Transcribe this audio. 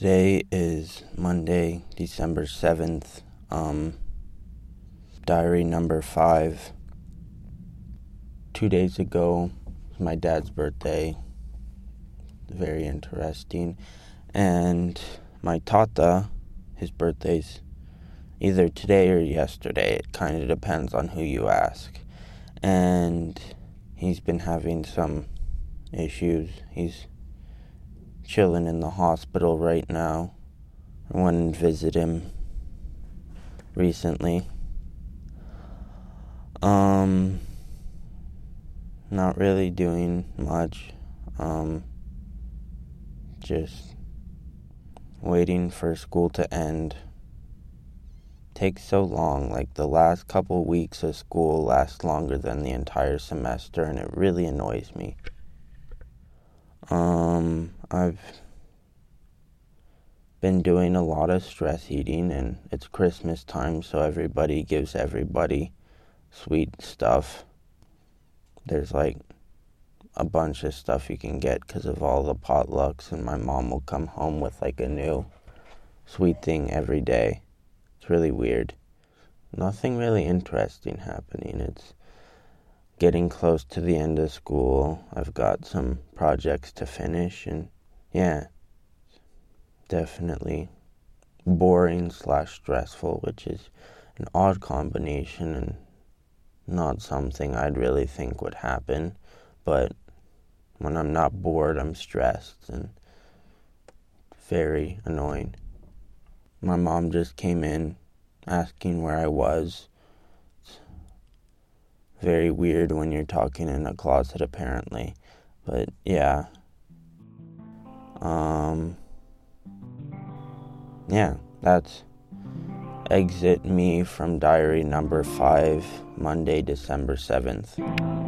today is Monday, December 7th. Um, diary number five. Two days ago was my dad's birthday. Very interesting. And my tata, his birthday's either today or yesterday. It kind of depends on who you ask. And he's been having some issues. He's chilling in the hospital right now. I went and visited him recently. Um, not really doing much. Um, just waiting for school to end. Takes so long. Like the last couple weeks of school last longer than the entire semester, and it really annoys me. Um, I've been doing a lot of stress eating, and it's Christmas time, so everybody gives everybody sweet stuff. There's like a bunch of stuff you can get because of all the potlucks, and my mom will come home with like a new sweet thing every day. It's really weird. Nothing really interesting happening. It's getting close to the end of school. I've got some projects to finish, and yeah, definitely boring slash stressful, which is an odd combination and not something I'd really think would happen. But when I'm not bored, I'm stressed and very annoying. My mom just came in asking where I was. It's very weird when you're talking in a closet, apparently. But yeah. Um, yeah, that's exit me from diary number five, Monday, December 7th.